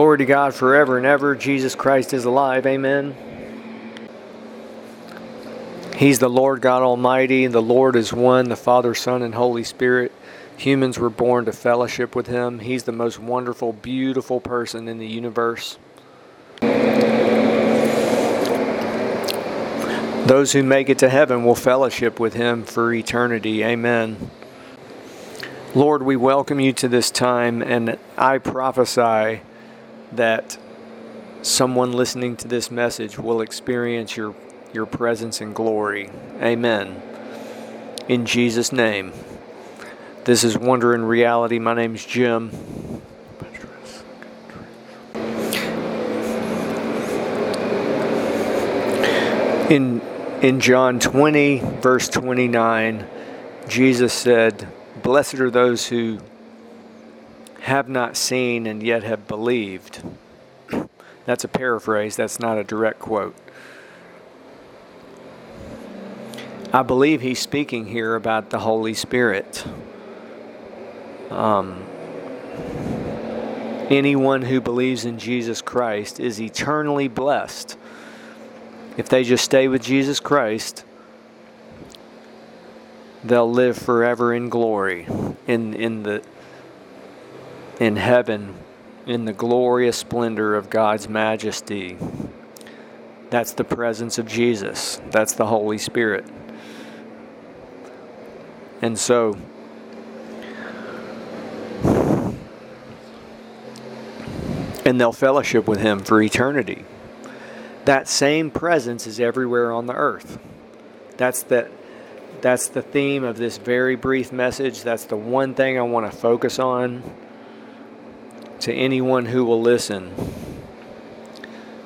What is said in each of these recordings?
Glory to God forever and ever. Jesus Christ is alive. Amen. He's the Lord God Almighty. And the Lord is one, the Father, Son, and Holy Spirit. Humans were born to fellowship with Him. He's the most wonderful, beautiful person in the universe. Those who make it to heaven will fellowship with Him for eternity. Amen. Lord, we welcome you to this time, and I prophesy that someone listening to this message will experience your, your presence and glory. Amen. In Jesus' name. This is Wonder and Reality. My name's Jim. In, in John 20, verse 29, Jesus said, Blessed are those who have not seen and yet have believed. That's a paraphrase, that's not a direct quote. I believe he's speaking here about the Holy Spirit. Um, anyone who believes in Jesus Christ is eternally blessed. If they just stay with Jesus Christ, they'll live forever in glory in in the in heaven in the glorious splendor of God's majesty. That's the presence of Jesus. That's the Holy Spirit. And so and they'll fellowship with him for eternity. That same presence is everywhere on the earth. That's the that's the theme of this very brief message. That's the one thing I want to focus on to anyone who will listen.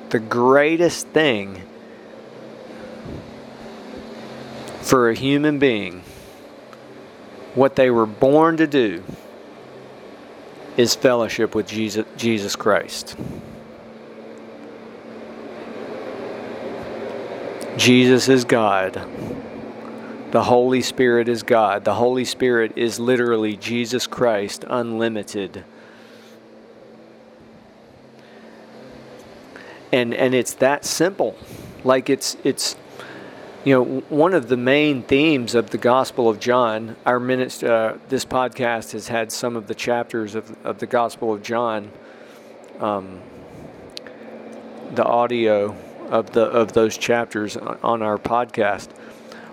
The greatest thing for a human being, what they were born to do, is fellowship with Jesus, Jesus Christ. Jesus is God. The Holy Spirit is God. The Holy Spirit is literally Jesus Christ, unlimited. And and it's that simple. Like it's it's you know one of the main themes of the Gospel of John. Our minutes, uh, this podcast has had some of the chapters of of the Gospel of John. Um, the audio of the of those chapters on our podcast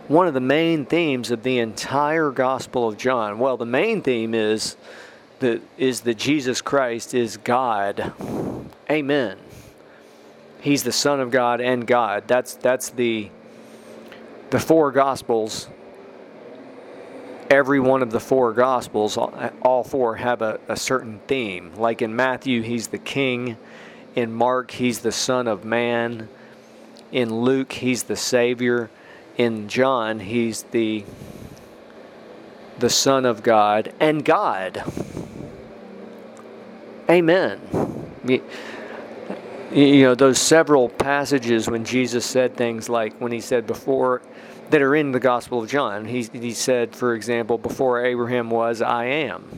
one of the main themes of the entire Gospel of John. Well, the main theme is that is that Jesus Christ is God. Amen. He's the Son of God and God. That's that's the the four Gospels. Every one of the four Gospels, all four have a, a certain theme. Like in Matthew, he's the King. In Mark, he's the Son of Man. In Luke, he's the Savior in John, he's the the Son of God and God. Amen. You know, those several passages when Jesus said things like when he said before that are in the Gospel of John, he, he said, for example, before Abraham was, I am.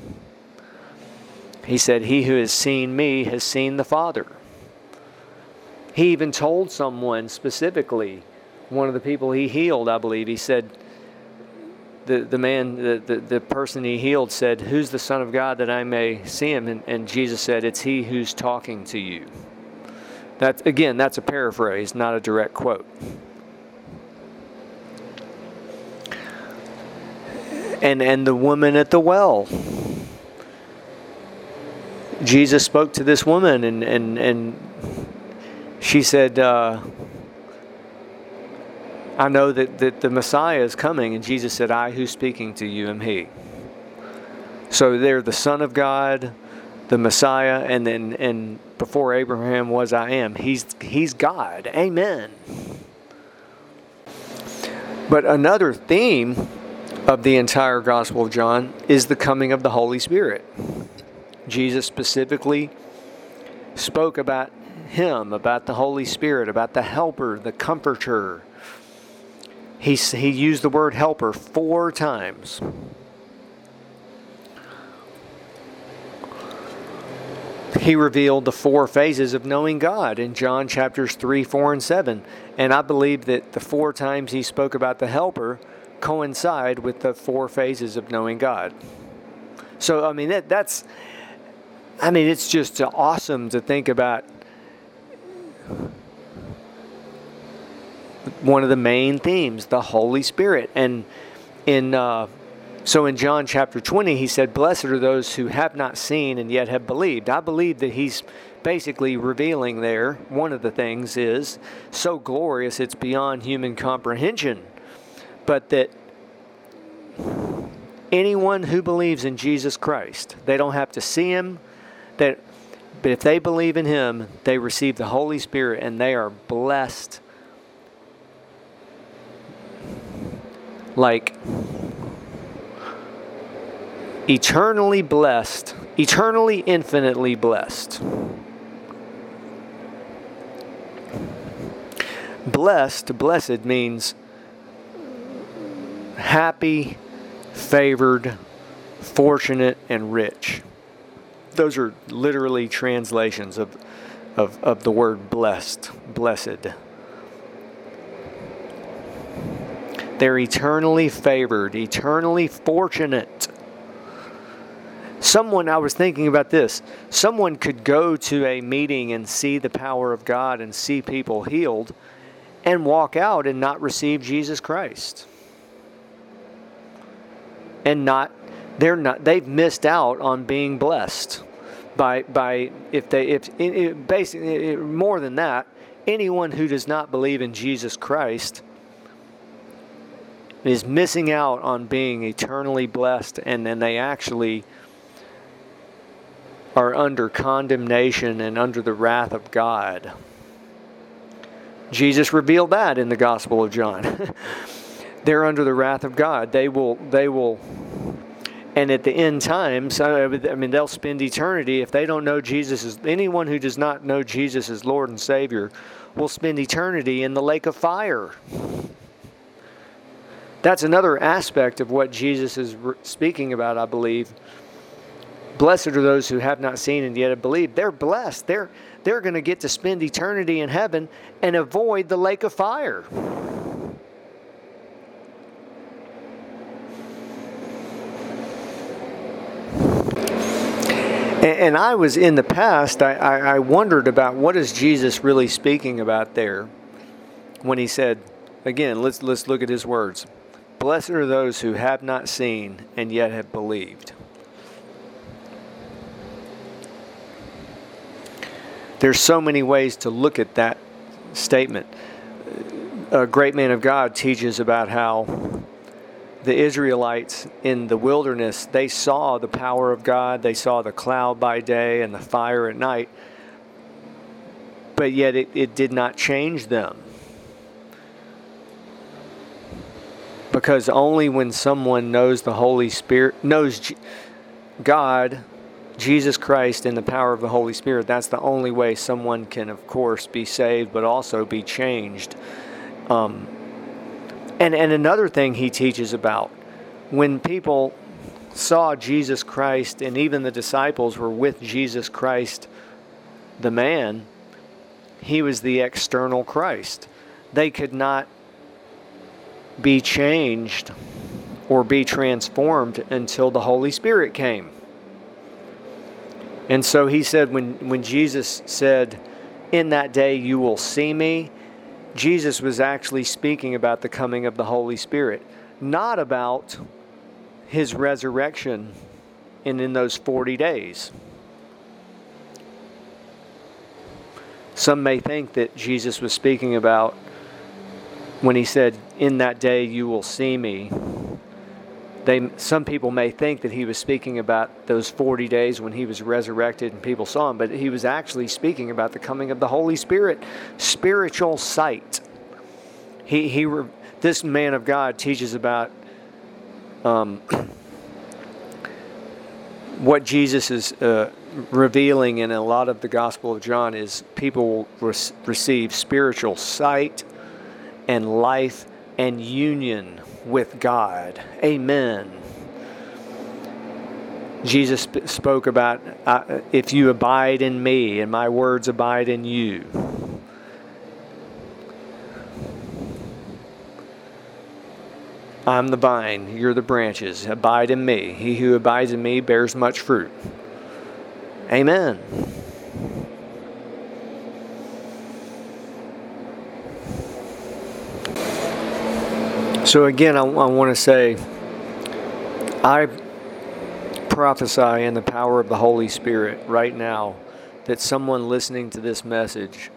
He said, He who has seen me has seen the Father. He even told someone specifically, one of the people he healed, I believe, he said, the, the man, the, the, the person he healed said, Who's the Son of God that I may see him? And, and Jesus said, It's he who's talking to you. That, again, that's a paraphrase, not a direct quote. And, and the woman at the well. Jesus spoke to this woman, and, and, and she said, uh, I know that, that the Messiah is coming, and Jesus said, I who's speaking to you am He. So they're the Son of God, the Messiah, and then and before Abraham was I am. He's He's God. Amen. But another theme of the entire Gospel of John is the coming of the Holy Spirit. Jesus specifically spoke about Him, about the Holy Spirit, about the Helper, the Comforter he, he used the word helper four times. He revealed the four phases of knowing God in John chapters 3, 4, and 7. And I believe that the four times he spoke about the helper coincide with the four phases of knowing God. So, I mean, that, that's, I mean, it's just awesome to think about one of the main themes, the Holy Spirit. And in, uh, so in John chapter 20, he said, Blessed are those who have not seen and yet have believed. I believe that he's basically revealing there, one of the things is so glorious it's beyond human comprehension. But that anyone who believes in Jesus Christ, they don't have to see him, that but if they believe in him, they receive the Holy Spirit and they are blessed like eternally blessed, eternally infinitely blessed. Blessed, blessed means happy, favored, fortunate, and rich. Those are literally translations of, of, of the word blessed, blessed. They're eternally favored, eternally fortunate. Someone, I was thinking about this, someone could go to a meeting and see the power of God and see people healed and walk out and not receive Jesus Christ. And not, they're not, they've missed out on being blessed by, by if they, if, it, basically, it, more than that, anyone who does not believe in Jesus Christ is missing out on being eternally blessed and then they actually are under condemnation and under the wrath of God. Jesus revealed that in the Gospel of John. They're under the wrath of God. They will they will and at the end times, I mean, they'll spend eternity if they don't know Jesus as anyone who does not know Jesus as Lord and Savior will spend eternity in the lake of fire. That's another aspect of what Jesus is speaking about, I believe. Blessed are those who have not seen and yet have believed. They're blessed. They're, they're going to get to spend eternity in heaven and avoid the lake of fire. And, I was in the past, I, I wondered about what is Jesus really speaking about there when he said, again, let's, let's look at his words. Blessed are those who have not seen and yet have believed. There's so many ways to look at that statement. A great man of God teaches about how the Israelites in the wilderness, they saw the power of God, they saw the cloud by day and the fire at night, but yet it, it did not change them. because only when someone knows the Holy Spirit, knows God, Jesus Christ, and the power of the Holy Spirit, that's the only way someone can, of course, be saved, but also be changed. Um, and, and another thing he teaches about when people saw Jesus Christ, and even the disciples were with Jesus Christ, the man, he was the external Christ. They could not be changed or be transformed until the Holy Spirit came. And so he said, when, when Jesus said, In that day you will see me, Jesus was actually speaking about the coming of the Holy Spirit, not about his resurrection and in those 40 days. Some may think that Jesus was speaking about when he said, In that day you will see me, they, some people may think that he was speaking about those 40 days when he was resurrected and people saw him, but he was actually speaking about the coming of the Holy Spirit, spiritual sight. He, he, this man of God teaches about um, what Jesus is uh, revealing in a lot of the Gospel of John is people will re- receive spiritual sight and life and union with God. Amen. Jesus spoke about uh, if you abide in me and my words abide in you. I'm the vine, you're the branches. Abide in me. He who abides in me bears much fruit. Amen. So, again, I, I want to say I prophesy in the power of the Holy Spirit right now that someone listening to this message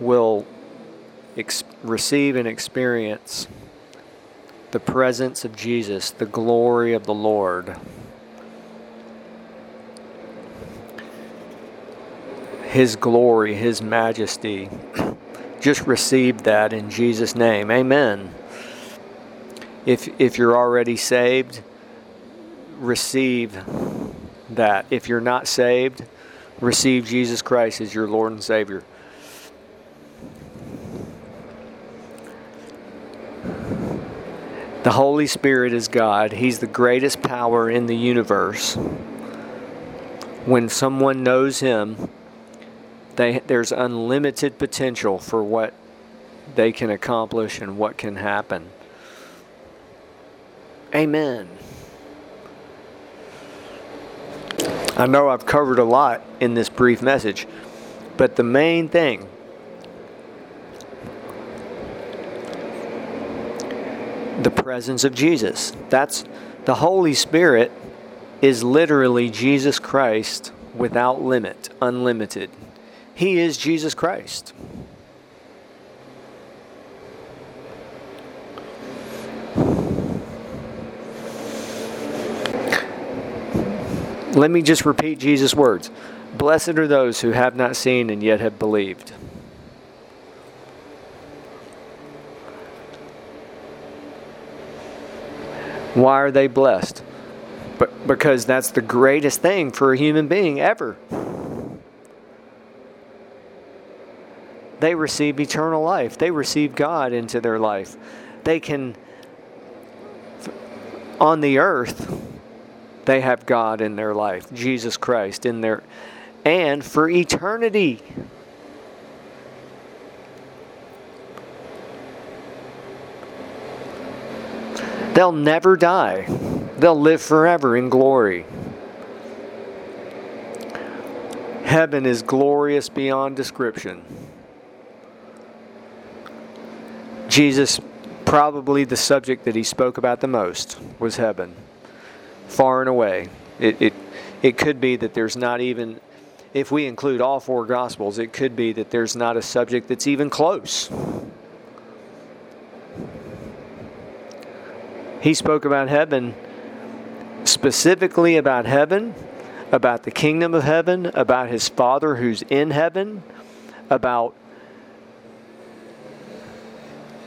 will ex- receive and experience the presence of Jesus, the glory of the Lord. His glory, His majesty. Just receive that in Jesus' name. Amen. If, if you're already saved, receive that. If you're not saved, receive Jesus Christ as your Lord and Savior. The Holy Spirit is God. He's the greatest power in the universe. When someone knows Him, they, there's unlimited potential for what they can accomplish and what can happen. Amen. I know I've covered a lot in this brief message, but the main thing the presence of Jesus. That's the Holy Spirit is literally Jesus Christ without limit, unlimited. He is Jesus Christ. Let me just repeat Jesus' words Blessed are those who have not seen and yet have believed. Why are they blessed? But because that's the greatest thing for a human being ever. They receive eternal life. They receive God into their life. They can on the earth they have God in their life, Jesus Christ in their and for eternity. They'll never die. They'll live forever in glory. Heaven is glorious beyond description. Jesus, probably the subject that he spoke about the most was heaven, far and away. It, it, it could be that there's not even, if we include all four Gospels, it could be that there's not a subject that's even close. He spoke about heaven, specifically about heaven, about the kingdom of heaven, about his Father who's in heaven, about.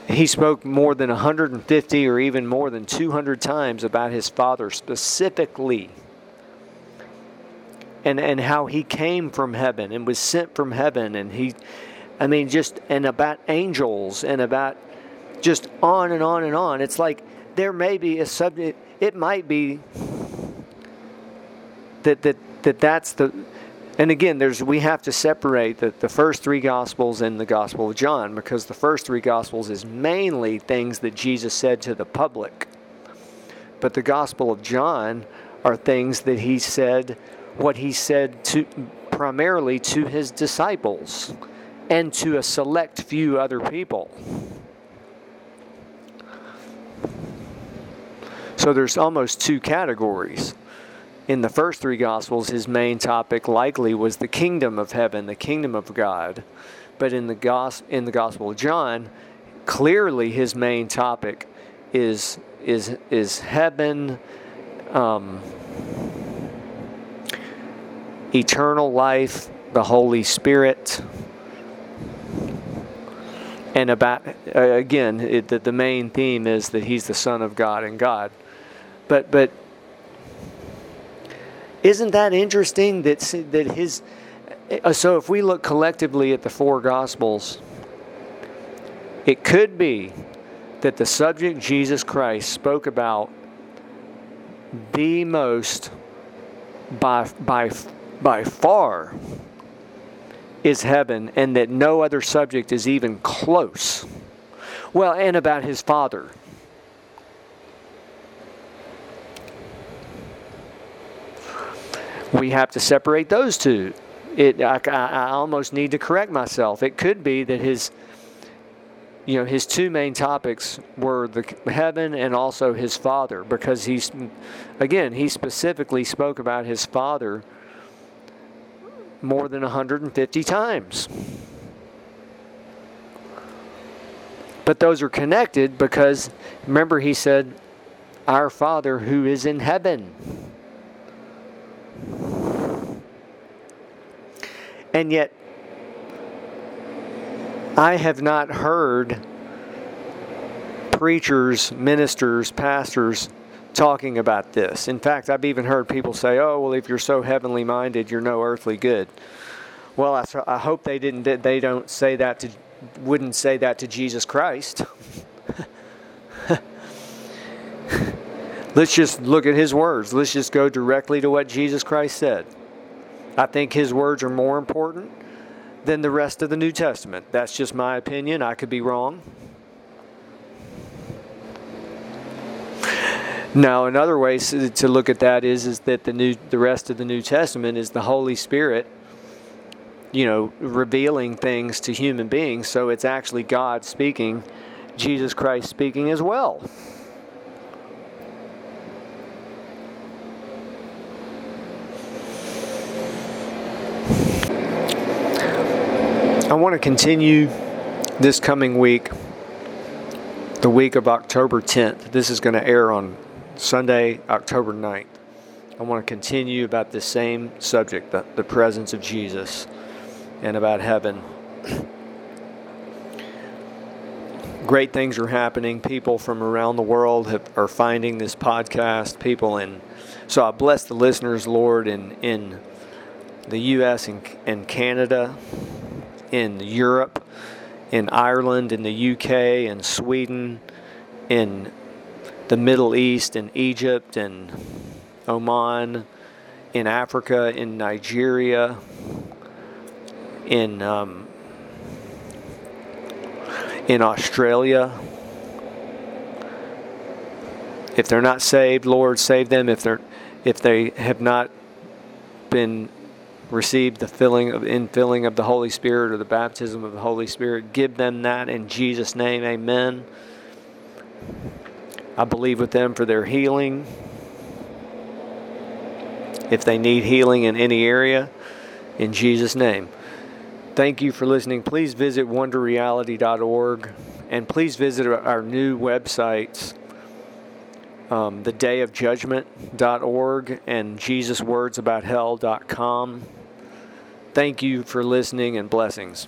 He spoke more than 150 or even more than 200 times about his Father specifically. And, and how he came from heaven and was sent from heaven. And he, I mean, just, and about angels and about just on and on and on. It's like there may be a subject, it might be that, that, that that's the, and again, there's we have to separate the, the first three Gospels and the Gospel of John because the first three Gospels is mainly things that Jesus said to the public. But the Gospel of John are things that he said, what he said to primarily to his disciples and to a select few other people. So there's almost two categories. In the first three Gospels, his main topic likely was the kingdom of heaven, the kingdom of God. But in the, gos- in the Gospel of John, clearly his main topic is, is, is heaven, um, eternal life, the Holy Spirit, and about uh, again it, the, the main theme is that he's the son of god and god but but isn't that interesting that that his uh, so if we look collectively at the four gospels it could be that the subject Jesus Christ spoke about the most by, by, by far is heaven, and that no other subject is even close. Well, and about his Father. We have to separate those two. It, I, I almost need to correct myself. It could be that his you know his two main topics were the heaven and also his father because he's again he specifically spoke about his father more than 150 times but those are connected because remember he said our father who is in heaven and yet I have not heard preachers, ministers, pastors talking about this. In fact, I've even heard people say, "Oh, well, if you're so heavenly minded, you're no earthly good." Well, I, I hope they didn't. They don't say that to, wouldn't say that to Jesus Christ. Let's just look at his words. Let's just go directly to what Jesus Christ said. I think his words are more important than the rest of the New Testament. That's just my opinion. I could be wrong. Now, another way to look at that is is that the new the rest of the New Testament is the Holy Spirit, you know, revealing things to human beings. So it's actually God speaking, Jesus Christ speaking as well. I want to continue this coming week, the week of October 10th. This is going to air on Sunday, October 9th. I want to continue about the same subject, the, the presence of Jesus, and about heaven. Great things are happening. People from around the world have, are finding this podcast. People in, so I bless the listeners, Lord, in in the U.S. and, and Canada in Europe, in Ireland, in the UK, in Sweden, in the Middle East, in Egypt, in Oman, in Africa, in Nigeria, in um, in Australia. If they're not saved, Lord, save them. If they're if they have not been received the filling of infilling of the Holy Spirit or the baptism of the Holy Spirit. Give them that in Jesus' name. Amen. I believe with them for their healing. If they need healing in any area, in Jesus' name. Thank you for listening. Please visit wonderreality.org and please visit our new websites um, the day of judgment.org and jesuswordsabout hell.com. Thank you for listening and blessings.